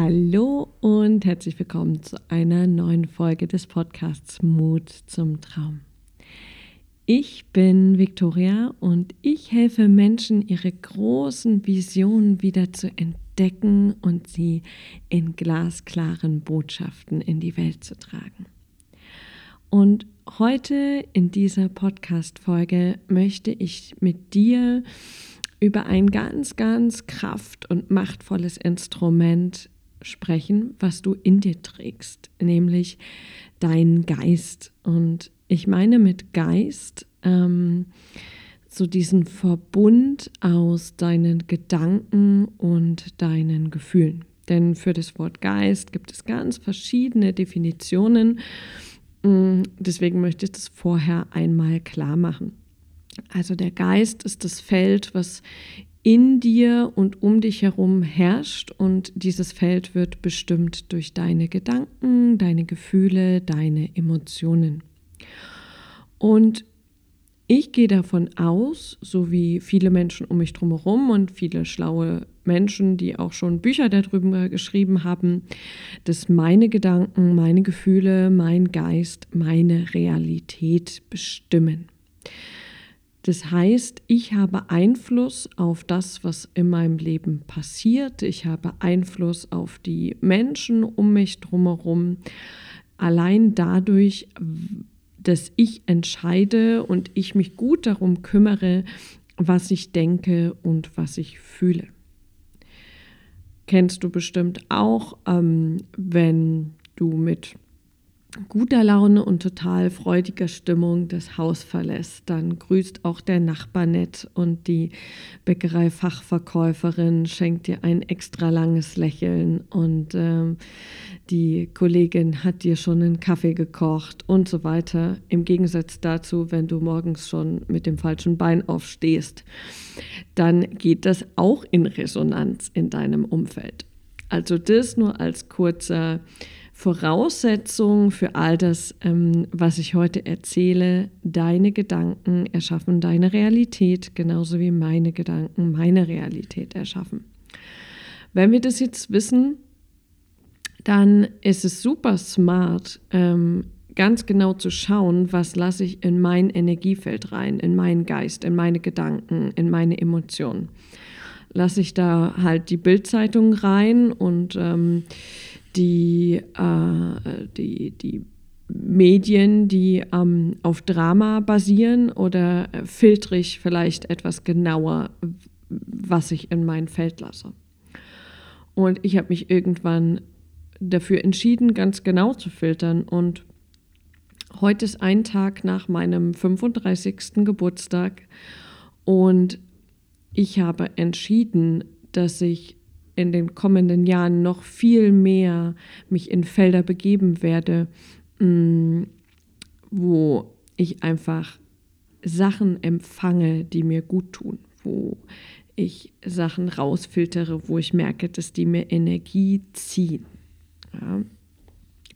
Hallo und herzlich willkommen zu einer neuen Folge des Podcasts Mut zum Traum. Ich bin Victoria und ich helfe Menschen, ihre großen Visionen wieder zu entdecken und sie in glasklaren Botschaften in die Welt zu tragen. Und heute in dieser Podcast-Folge möchte ich mit dir über ein ganz, ganz kraft- und machtvolles Instrument sprechen, was du in dir trägst, nämlich deinen Geist. Und ich meine mit Geist ähm, so diesen Verbund aus deinen Gedanken und deinen Gefühlen. Denn für das Wort Geist gibt es ganz verschiedene Definitionen. Mm, deswegen möchte ich das vorher einmal klar machen. Also der Geist ist das Feld, was in dir und um dich herum herrscht und dieses Feld wird bestimmt durch deine Gedanken, deine Gefühle, deine Emotionen. Und ich gehe davon aus, so wie viele Menschen um mich drumherum und viele schlaue Menschen, die auch schon Bücher darüber geschrieben haben, dass meine Gedanken, meine Gefühle, mein Geist meine Realität bestimmen. Das heißt, ich habe Einfluss auf das, was in meinem Leben passiert. Ich habe Einfluss auf die Menschen um mich drumherum. Allein dadurch, dass ich entscheide und ich mich gut darum kümmere, was ich denke und was ich fühle. Kennst du bestimmt auch, ähm, wenn du mit guter Laune und total freudiger Stimmung das Haus verlässt. Dann grüßt auch der Nachbar nett und die Bäckereifachverkäuferin schenkt dir ein extra langes Lächeln und ähm, die Kollegin hat dir schon einen Kaffee gekocht und so weiter. Im Gegensatz dazu, wenn du morgens schon mit dem falschen Bein aufstehst, dann geht das auch in Resonanz in deinem Umfeld. Also das nur als kurzer Voraussetzung für all das, ähm, was ich heute erzähle. Deine Gedanken erschaffen deine Realität, genauso wie meine Gedanken meine Realität erschaffen. Wenn wir das jetzt wissen, dann ist es super smart, ähm, ganz genau zu schauen, was lasse ich in mein Energiefeld rein, in meinen Geist, in meine Gedanken, in meine Emotionen. Lasse ich da halt die Bildzeitung rein und ähm, die, äh, die, die Medien, die ähm, auf Drama basieren oder filtere ich vielleicht etwas genauer, was ich in mein Feld lasse. Und ich habe mich irgendwann dafür entschieden, ganz genau zu filtern. Und heute ist ein Tag nach meinem 35. Geburtstag und ich habe entschieden, dass ich in den kommenden Jahren noch viel mehr mich in Felder begeben werde, mm, wo ich einfach Sachen empfange, die mir gut tun, wo ich Sachen rausfiltere, wo ich merke, dass die mir Energie ziehen. Ja.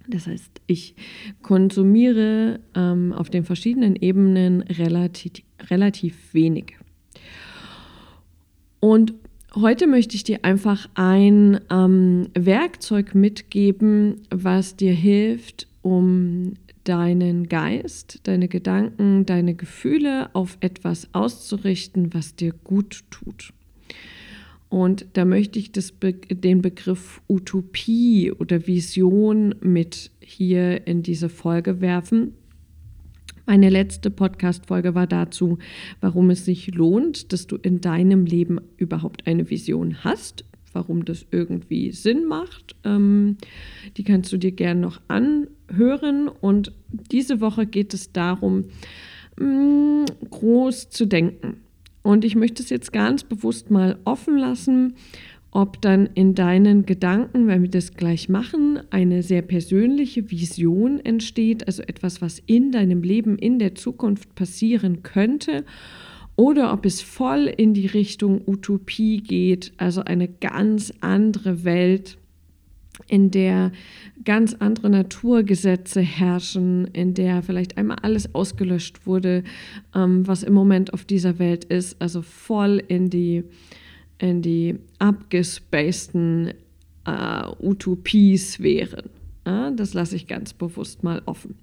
Das heißt, ich konsumiere ähm, auf den verschiedenen Ebenen relativ, relativ wenig. Und Heute möchte ich dir einfach ein ähm, Werkzeug mitgeben, was dir hilft, um deinen Geist, deine Gedanken, deine Gefühle auf etwas auszurichten, was dir gut tut. Und da möchte ich das, den Begriff Utopie oder Vision mit hier in diese Folge werfen. Meine letzte Podcast-Folge war dazu, warum es sich lohnt, dass du in deinem Leben überhaupt eine Vision hast, warum das irgendwie Sinn macht. Ähm, die kannst du dir gerne noch anhören. Und diese Woche geht es darum, mh, mm, groß zu denken. Und ich möchte es jetzt ganz bewusst mal offen lassen ob dann in deinen Gedanken, wenn wir das gleich machen, eine sehr persönliche Vision entsteht, also etwas, was in deinem Leben in der Zukunft passieren könnte, oder ob es voll in die Richtung Utopie geht, also eine ganz andere Welt, in der ganz andere Naturgesetze herrschen, in der vielleicht einmal alles ausgelöscht wurde, ähm, was im Moment auf dieser Welt ist, also voll in die in die abgespaceden äh, Utopiesphären. Ja, das lasse ich ganz bewusst mal offen.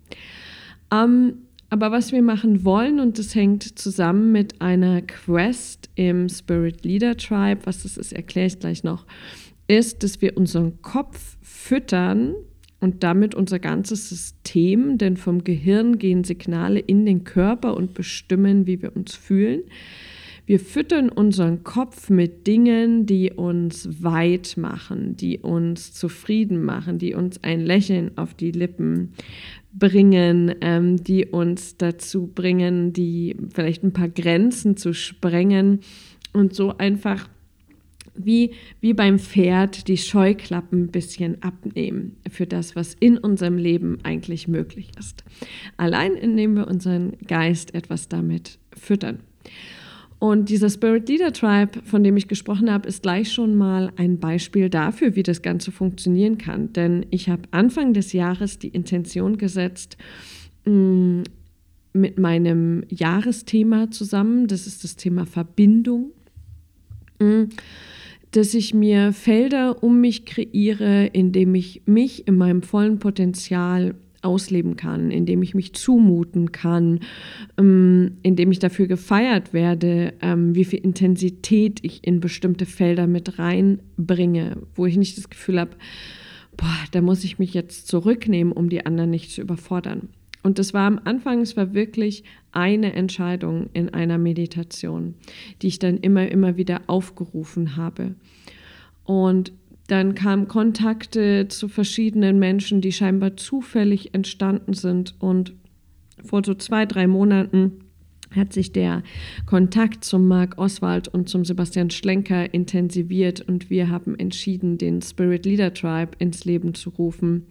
Ähm, aber was wir machen wollen, und das hängt zusammen mit einer Quest im Spirit Leader Tribe, was das ist, erkläre ich gleich noch, ist, dass wir unseren Kopf füttern und damit unser ganzes System, denn vom Gehirn gehen Signale in den Körper und bestimmen, wie wir uns fühlen. Wir füttern unseren Kopf mit Dingen, die uns weit machen, die uns zufrieden machen, die uns ein Lächeln auf die Lippen bringen, ähm, die uns dazu bringen, die vielleicht ein paar Grenzen zu sprengen und so einfach wie, wie beim Pferd die Scheuklappen ein bisschen abnehmen für das, was in unserem Leben eigentlich möglich ist. Allein indem wir unseren Geist etwas damit füttern. Und dieser Spirit Leader Tribe, von dem ich gesprochen habe, ist gleich schon mal ein Beispiel dafür, wie das Ganze funktionieren kann. Denn ich habe Anfang des Jahres die Intention gesetzt, mm, mit meinem Jahresthema zusammen, das ist das Thema Verbindung, mm, dass ich mir Felder um mich kreiere, in dem ich mich in meinem vollen Potenzial ausleben kann, indem ich mich zumuten kann, ähm, indem ich dafür gefeiert werde, ähm, wie viel Intensität ich in bestimmte Felder mit reinbringe, wo ich nicht das Gefühl habe, boah, da muss ich mich jetzt zurücknehmen, um die anderen nicht zu überfordern. Und das war am Anfang, es war wirklich eine Entscheidung in einer Meditation, die ich dann immer, immer wieder aufgerufen habe. Und dann kamen Kontakte zu verschiedenen Menschen, die scheinbar zufällig entstanden sind. Und vor so zwei, drei Monaten hat sich der Kontakt zum Marc Oswald und zum Sebastian Schlenker intensiviert und wir haben entschieden, den Spirit Leader Tribe ins Leben zu rufen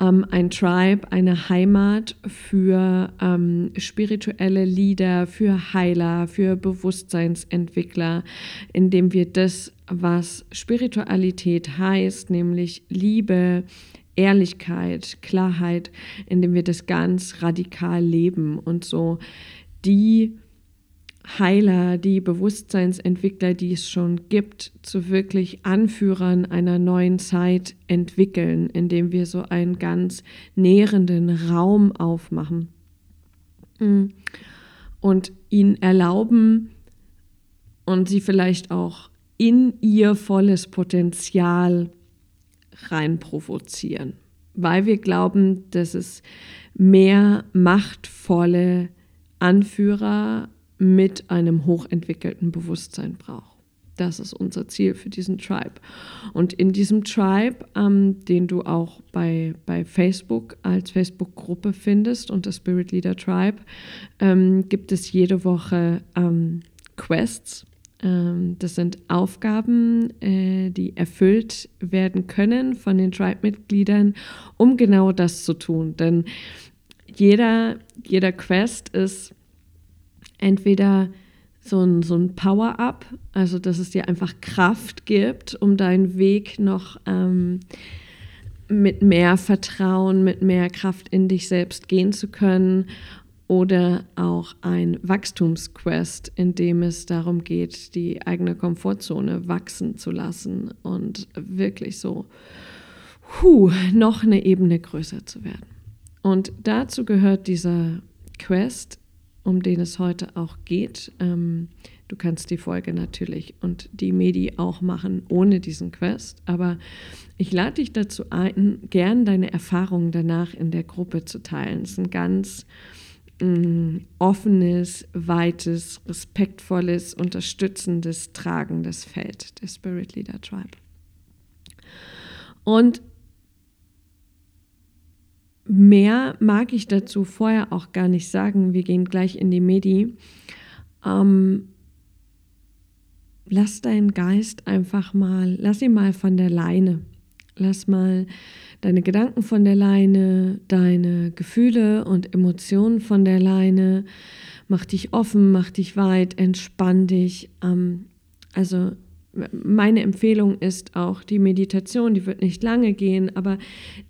ähm, ein Tribe, eine Heimat für ähm, spirituelle Leader, für Heiler, für Bewusstseinsentwickler, indem wir das, was Spiritualität heißt, nämlich Liebe, Ehrlichkeit, Klarheit, indem wir das ganz radikal leben. Und so die Heiler, die Bewusstseinsentwickler, die es schon gibt, zu wirklich Anführern einer neuen Zeit entwickeln, indem wir so einen ganz nährenden Raum aufmachen mm. und ihnen erlauben und sie vielleicht auch in ihr volles Potenzial rein provozieren, weil wir glauben, dass es mehr machtvolle Anführer mit einem hochentwickelten Bewusstsein braucht. Das ist unser Ziel für diesen Tribe. Und in diesem Tribe, ähm, den du auch bei, bei Facebook als Facebook-Gruppe findest, unter Spirit Leader Tribe, ähm, gibt es jede Woche ähm, Quests. Ähm, das sind Aufgaben, äh, die erfüllt werden können von den Tribe-Mitgliedern, um genau das zu tun. Denn jeder, jeder Quest ist entweder so ein, so ein Power-up, also dass es dir einfach Kraft gibt, um deinen Weg noch ähm, mit mehr Vertrauen, mit mehr Kraft in dich selbst gehen zu können. Oder auch ein Wachstumsquest, in dem es darum geht, die eigene Komfortzone wachsen zu lassen und wirklich so huh, noch eine Ebene größer zu werden. Und dazu gehört dieser Quest um den es heute auch geht. Ähm, du kannst die Folge natürlich und die Medi auch machen ohne diesen Quest, aber ich lade dich dazu ein, gern deine Erfahrungen danach in der Gruppe zu teilen. Es ist ein ganz mm, offenes, weites, respektvolles, unterstützendes, tragendes Feld der Spirit Leader Tribe. Und Mehr mag ich dazu vorher auch gar nicht sagen. Wir gehen gleich in die Medi. Ähm, lass deinen Geist einfach mal, lass ihn mal von der Leine. Lass mal deine Gedanken von der Leine, deine Gefühle und Emotionen von der Leine. Mach dich offen, mach dich weit, entspann dich. Ähm, also meine Empfehlung ist auch die Meditation, die wird nicht lange gehen, aber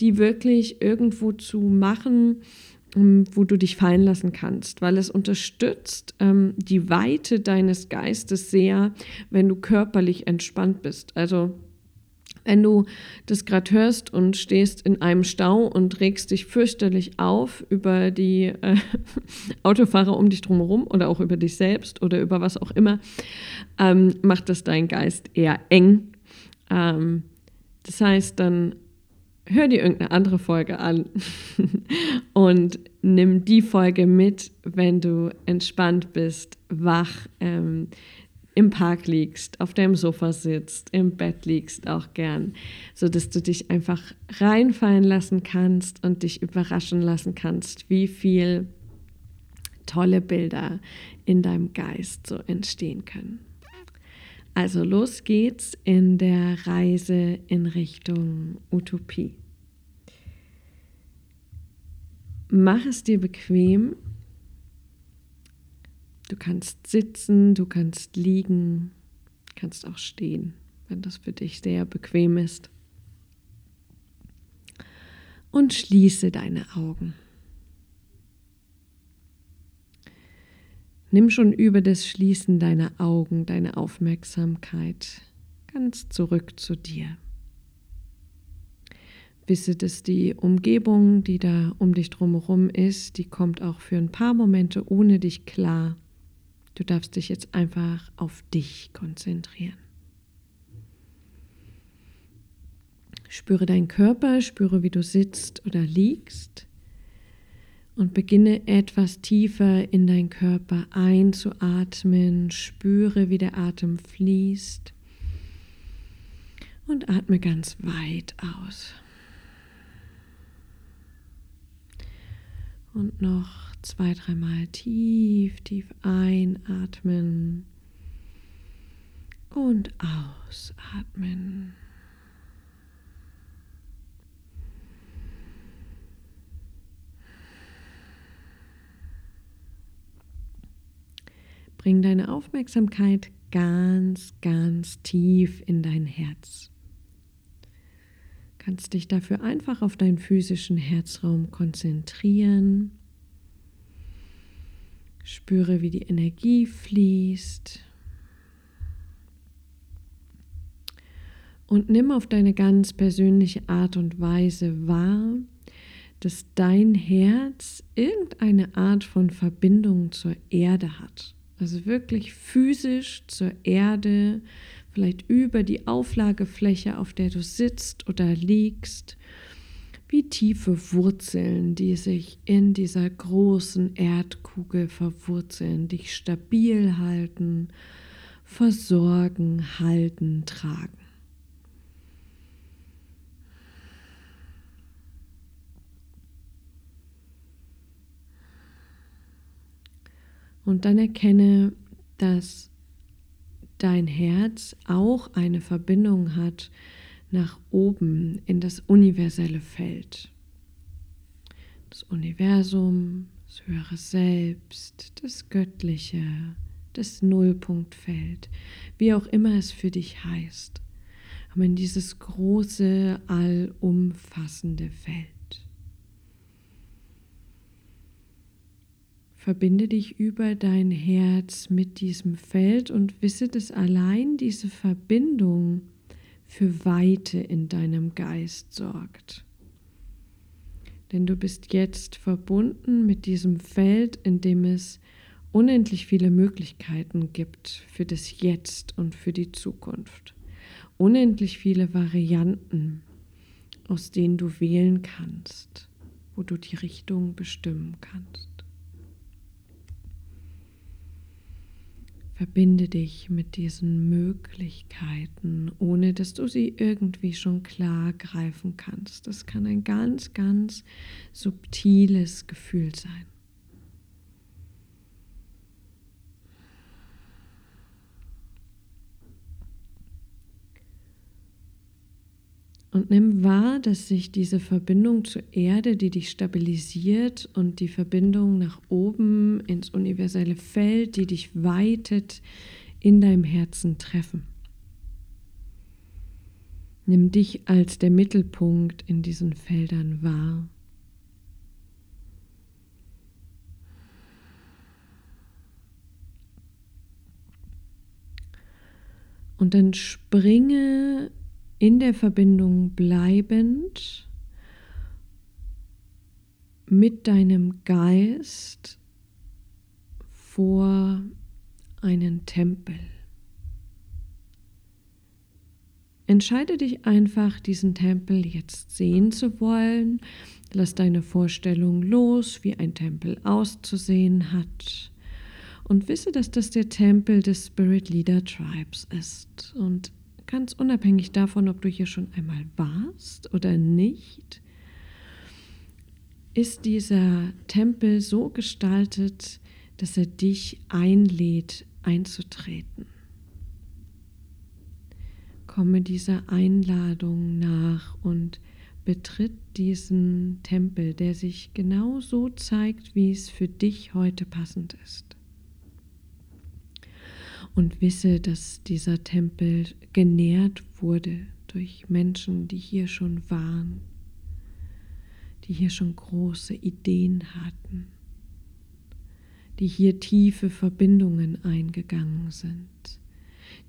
die wirklich irgendwo zu machen, ähm, wo du dich fallen lassen kannst, weil es unterstützt ähm, die Weite deines Geistes sehr, wenn du körperlich entspannt bist. Also Wenn du das gerade hörst und stehst in einem Stau und regst dich fürchterlich auf über die äh, Autofahrer um dich drumherum oder auch über dich selbst oder über was auch immer, ähm, macht das dein Geist eher eng. Ähm, das heißt, dann hör dir irgendeine andere Folge an und nimm die Folge mit, wenn du entspannt bist, wach, ähm, im Park liegst, auf deinem Sofa sitzt, im Bett liegst auch gern, so dass du dich einfach reinfallen lassen kannst und dich überraschen lassen kannst, wie viel tolle Bilder in deinem Geist so entstehen können. Also los geht's in der Reise in Richtung Utopie. Mach es dir bequem Du kannst sitzen, du kannst liegen, kannst auch stehen, wenn das für dich sehr bequem ist. Und schließe deine Augen. Nimm schon über das Schließen deiner Augen deine Aufmerksamkeit ganz zurück zu dir. Wisse, dass die Umgebung, die da um dich drumherum ist, die kommt auch für ein paar Momente ohne dich klar. Du darfst dich jetzt einfach auf dich konzentrieren. Spüre deinen Körper, spüre, wie du sitzt oder liegst und beginne etwas tiefer in deinen Körper einzuatmen. Spüre, wie der Atem fließt und atme ganz weit aus. Und noch zwei, dreimal tief, tief einatmen und ausatmen. Bring deine Aufmerksamkeit ganz, ganz tief in dein Herz. Kannst dich dafür einfach auf deinen physischen Herzraum konzentrieren Spüre, wie die Energie fließt. Und nimm auf deine ganz persönliche Art und Weise wahr, dass dein Herz irgendeine Art von Verbindung zur Erde hat. Also wirklich physisch zur Erde, vielleicht über die Auflagefläche, auf der du sitzt oder liegst wie tiefe Wurzeln, die sich in dieser großen Erdkugel verwurzeln, dich stabil halten, versorgen, halten, tragen. Und dann erkenne, dass dein Herz auch eine Verbindung hat nach oben in das universelle Feld. Das Universum, das höhere Selbst, das Göttliche, das Nullpunktfeld, wie auch immer es für dich heißt. Aber in dieses große, allumfassende Feld. Verbinde dich über dein Herz mit diesem Feld und wisse, dass allein diese Verbindung für Weite in deinem Geist sorgt. Denn du bist jetzt verbunden mit diesem Feld, in dem es unendlich viele Möglichkeiten gibt für das Jetzt und für die Zukunft. Unendlich viele Varianten, aus denen du wählen kannst, wo du die Richtung bestimmen kannst. Verbinde dich mit diesen Möglichkeiten, ohne dass du sie irgendwie schon klar greifen kannst. Das kann ein ganz, ganz subtiles Gefühl sein. Und nimm wahr, dass sich diese Verbindung zur Erde, die dich stabilisiert und die Verbindung nach oben ins universelle Feld, die dich weitet, in deinem Herzen treffen. Nimm dich als der Mittelpunkt in diesen Feldern wahr. Und dann springe in der Verbindung bleibend mit deinem Geist vor einen Tempel. Entscheide dich einfach, diesen Tempel jetzt sehen zu wollen. Lass deine Vorstellung los, wie ein Tempel auszusehen hat. Und wisse, dass das der Tempel des Spirit Leader Tribes ist. Und ganz unabhängig davon, ob du hier schon einmal warst oder nicht, ist dieser Tempel so gestaltet, dass er dich einlädt, einzutreten. Komme dieser Einladung nach und betritt diesen Tempel, der sich genau so zeigt, wie es für dich heute passend ist. Und wisse, dass dieser Tempel genährt wurde durch Menschen, die hier schon waren, die hier schon große Ideen hatten die hier tiefe Verbindungen eingegangen sind,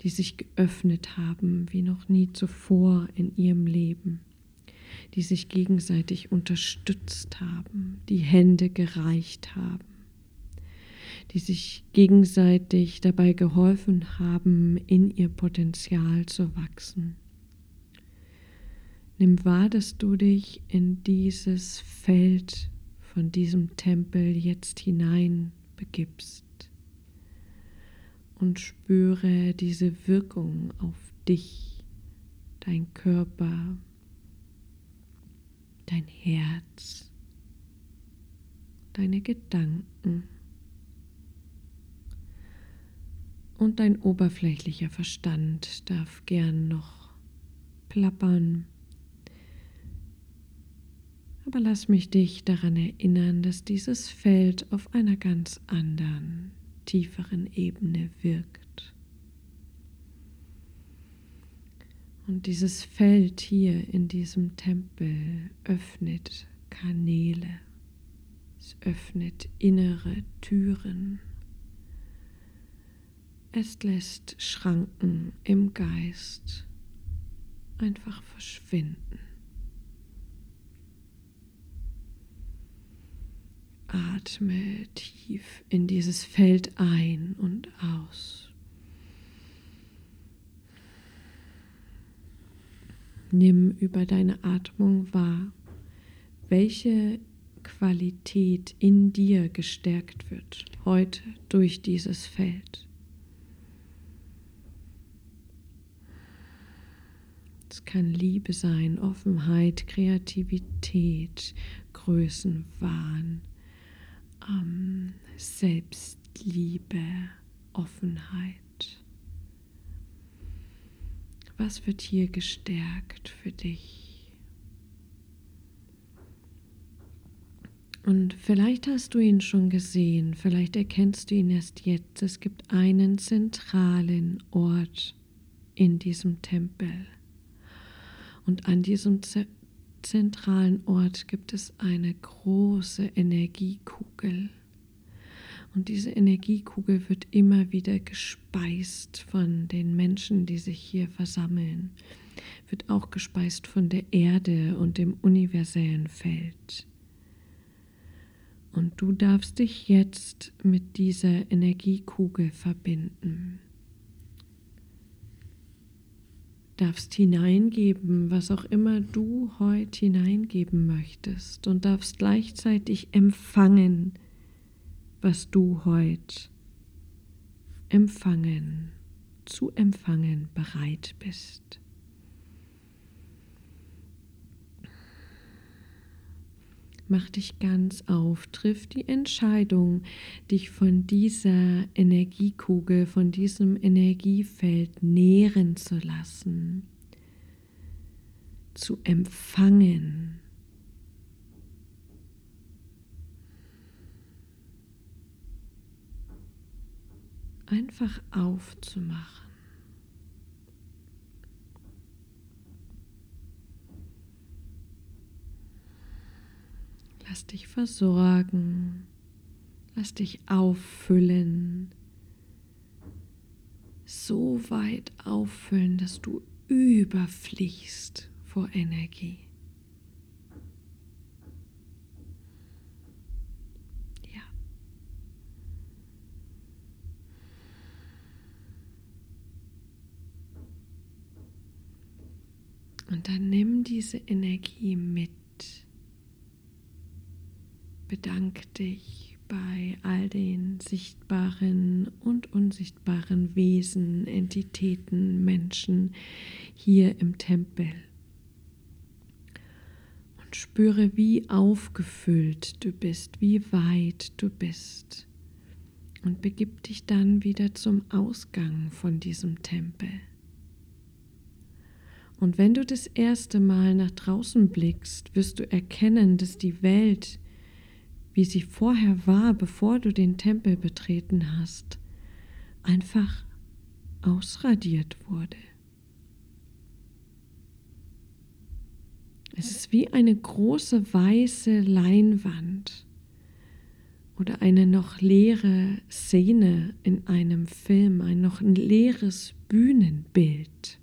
die sich geöffnet haben wie noch nie zuvor in ihrem Leben, die sich gegenseitig unterstützt haben, die Hände gereicht haben, die sich gegenseitig dabei geholfen haben, in ihr Potenzial zu wachsen. Nimm wahr, dass du dich in dieses Feld von diesem Tempel jetzt hinein begibst und spüre diese Wirkung auf dich, dein Körper, dein Herz, deine Gedanken und dein oberflächlicher Verstand darf gern noch plappern. Aber lass mich dich daran erinnern, dass dieses Feld auf einer ganz anderen, tieferen Ebene wirkt. Und dieses Feld hier in diesem Tempel öffnet Kanäle, es öffnet innere Türen, es lässt Schranken im Geist einfach verschwinden. Atme tief in dieses Feld ein und aus. Nimm über deine Atmung wahr, welche Qualität in dir gestärkt wird heute durch dieses Feld. Es kann Liebe sein, Offenheit, Kreativität, Größenwahn, ähm, Selbstliebe, Offenheit. Was wird hier gestärkt für dich? Und vielleicht hast du ihn schon gesehen, vielleicht erkennst du ihn erst jetzt. Es gibt einen zentralen Ort in diesem Tempel. Und an diesem zentralen Ort gibt es eine große Energiekugel. Und diese Energiekugel wird immer wieder gespeist von den Menschen, die sich hier versammeln, wird auch gespeist von der Erde und dem universellen Feld. Und du darfst dich jetzt mit dieser Energiekugel verbinden. Darfst hineingeben, was auch immer du heute hineingeben möchtest und darfst gleichzeitig empfangen, was du heute empfangen, zu empfangen bereit bist. Mach dich ganz auf, triff die Entscheidung, dich von dieser Energiekugel, von diesem Energiefeld nähren zu lassen, zu empfangen. Einfach aufzumachen. Lass dich versorgen. Lass dich auffüllen. So weit auffüllen, dass du überfließt vor Energie. Ja. Und dann nimm diese Energie mit. Bedank dich bei all den sichtbaren und unsichtbaren Wesen, Entitäten, Menschen hier im Tempel. Und spüre, wie aufgefüllt du bist, wie weit du bist. Und begib dich dann wieder zum Ausgang von diesem Tempel. Und wenn du das erste Mal nach draußen blickst, wirst du erkennen, dass die Welt, wie sie vorher war, bevor du den Tempel betreten hast, einfach ausradiert wurde. Es ist wie eine große weiße Leinwand oder eine noch leere Szene in einem Film, ein noch leeres Bühnenbild.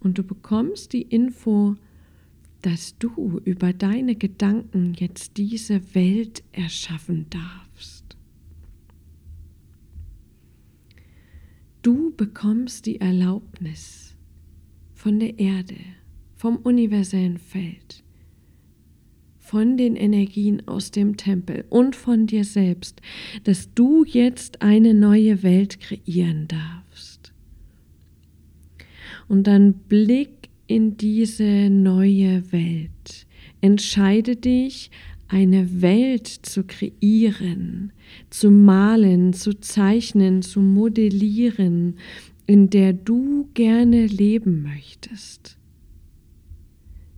Und du bekommst die Info, dass du über deine Gedanken jetzt diese Welt erschaffen darfst. Du bekommst die Erlaubnis von der Erde, vom universellen Feld, von den Energien aus dem Tempel und von dir selbst, dass du jetzt eine neue Welt kreieren darfst. Und dann blick in diese neue Welt. Entscheide dich, eine Welt zu kreieren, zu malen, zu zeichnen, zu modellieren, in der du gerne leben möchtest,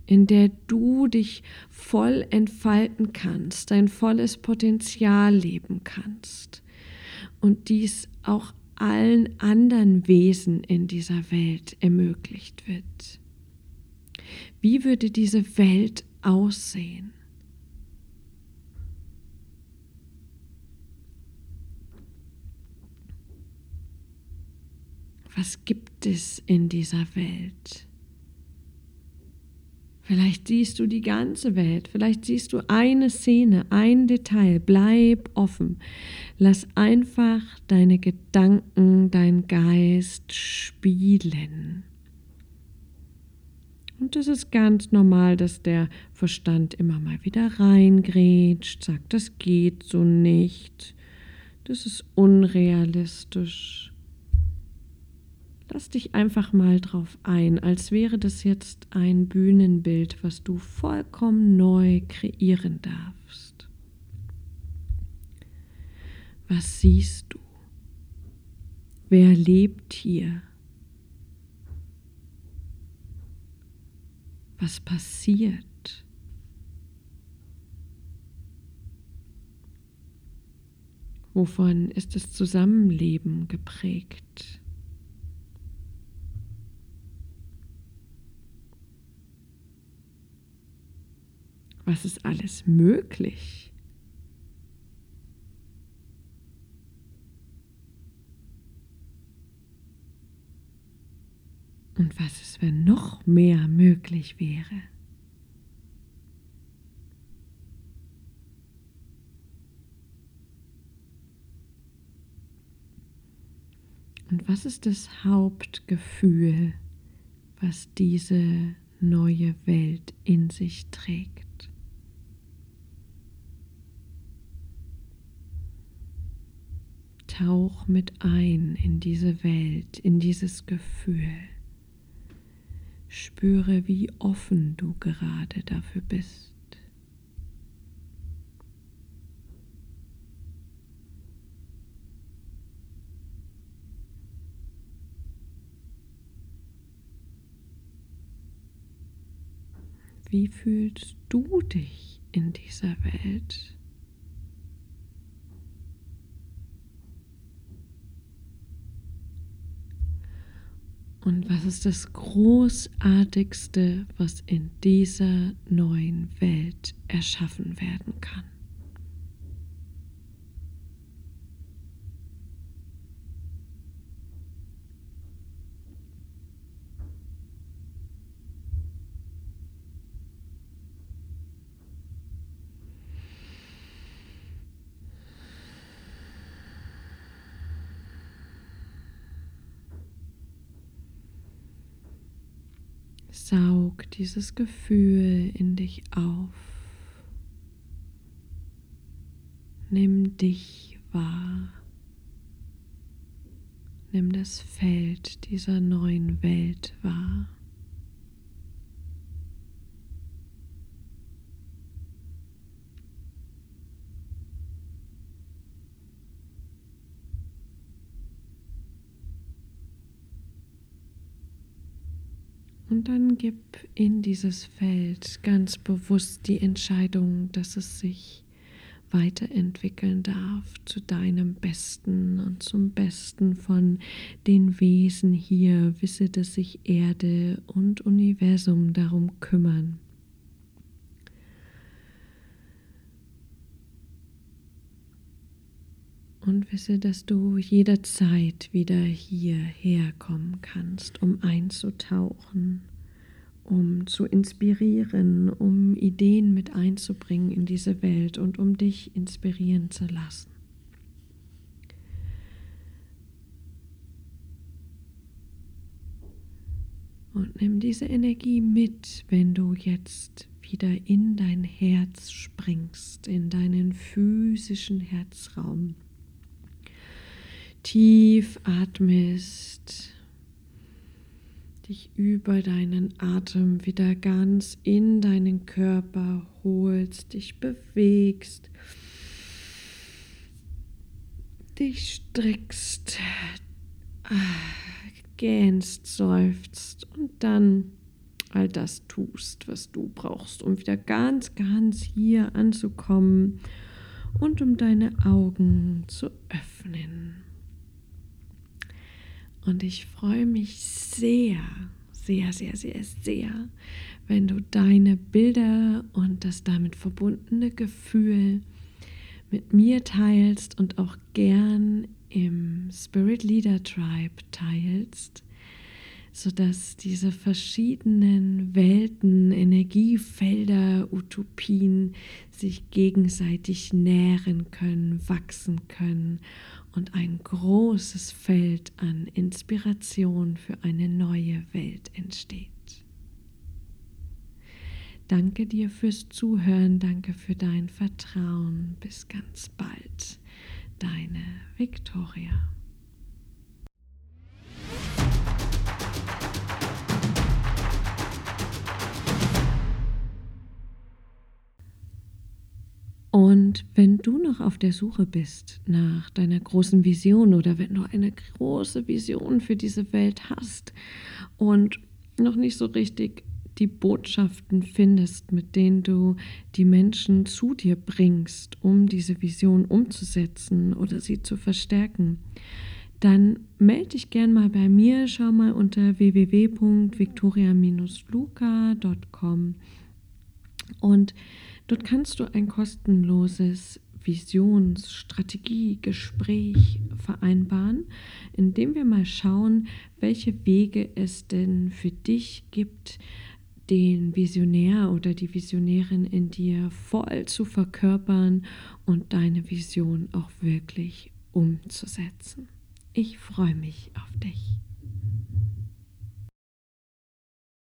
in der du dich voll entfalten kannst, dein volles Potenzial leben kannst und dies auch allen anderen Wesen in dieser Welt ermöglicht wird. Wie würde diese Welt aussehen? Was gibt es in dieser Welt? Vielleicht siehst du die ganze Welt, vielleicht siehst du eine Szene, ein Detail. Bleib offen. Lass einfach deine Gedanken, dein Geist spielen. Und es ist ganz normal, dass der Verstand immer mal wieder reingrätscht, sagt, das geht so nicht, das ist unrealistisch. Lass dich einfach mal drauf ein, als wäre das jetzt ein Bühnenbild, was du vollkommen neu kreieren darfst. Was siehst du? Wer lebt hier? Was passiert? Wovon ist das Zusammenleben geprägt? Was ist alles möglich? Und was ist, wenn noch mehr möglich wäre? Und was ist das Hauptgefühl, was diese neue Welt in sich trägt? Tauch mit ein in diese Welt, in dieses Gefühl. Spüre, wie offen du gerade dafür bist. Wie fühlst du dich in dieser Welt? Und was ist das Großartigste, was in dieser neuen Welt erschaffen werden kann? Dieses Gefühl in dich auf. Nimm dich wahr. Nimm das Feld dieser neuen Welt wahr. Und dann gib in dieses Feld ganz bewusst die Entscheidung, dass es sich weiterentwickeln darf zu deinem Besten und zum Besten von den Wesen hier. Wisse, dass sich Erde und Universum darum kümmern. Und wisse, dass du jederzeit wieder hierher kommen kannst, um einzutauchen um zu inspirieren, um Ideen mit einzubringen in diese Welt und um dich inspirieren zu lassen. Und nimm diese Energie mit, wenn du jetzt wieder in dein Herz springst, in deinen physischen Herzraum. Tief atmest dich über deinen Atem wieder ganz in deinen Körper holst, dich bewegst, dich streckst, gähnst, seufzt und dann all das tust, was du brauchst, um wieder ganz, ganz hier anzukommen und um deine Augen zu öffnen. Und ich freue mich sehr, sehr, sehr, sehr, sehr, wenn du deine Bilder und das damit verbundene Gefühl mit mir teilst und auch gern im Spirit Leader Tribe teilst sodass diese verschiedenen Welten, Energiefelder, Utopien sich gegenseitig nähren können, wachsen können und ein großes Feld an Inspiration für eine neue Welt entsteht. Danke dir fürs Zuhören, danke für dein Vertrauen. Bis ganz bald. Deine Victoria. Und wenn du noch auf der Suche bist nach deiner großen Vision oder wenn du eine große Vision für diese Welt hast und noch nicht so richtig die Botschaften findest, mit denen du die Menschen zu dir bringst, um diese Vision umzusetzen oder sie zu verstärken, dann melde dich gern mal bei mir. Schau mal unter www.victoria-luca.com und Dort kannst du ein kostenloses Visionsstrategiegespräch vereinbaren, indem wir mal schauen, welche Wege es denn für dich gibt, den Visionär oder die Visionärin in dir voll zu verkörpern und deine Vision auch wirklich umzusetzen. Ich freue mich auf dich.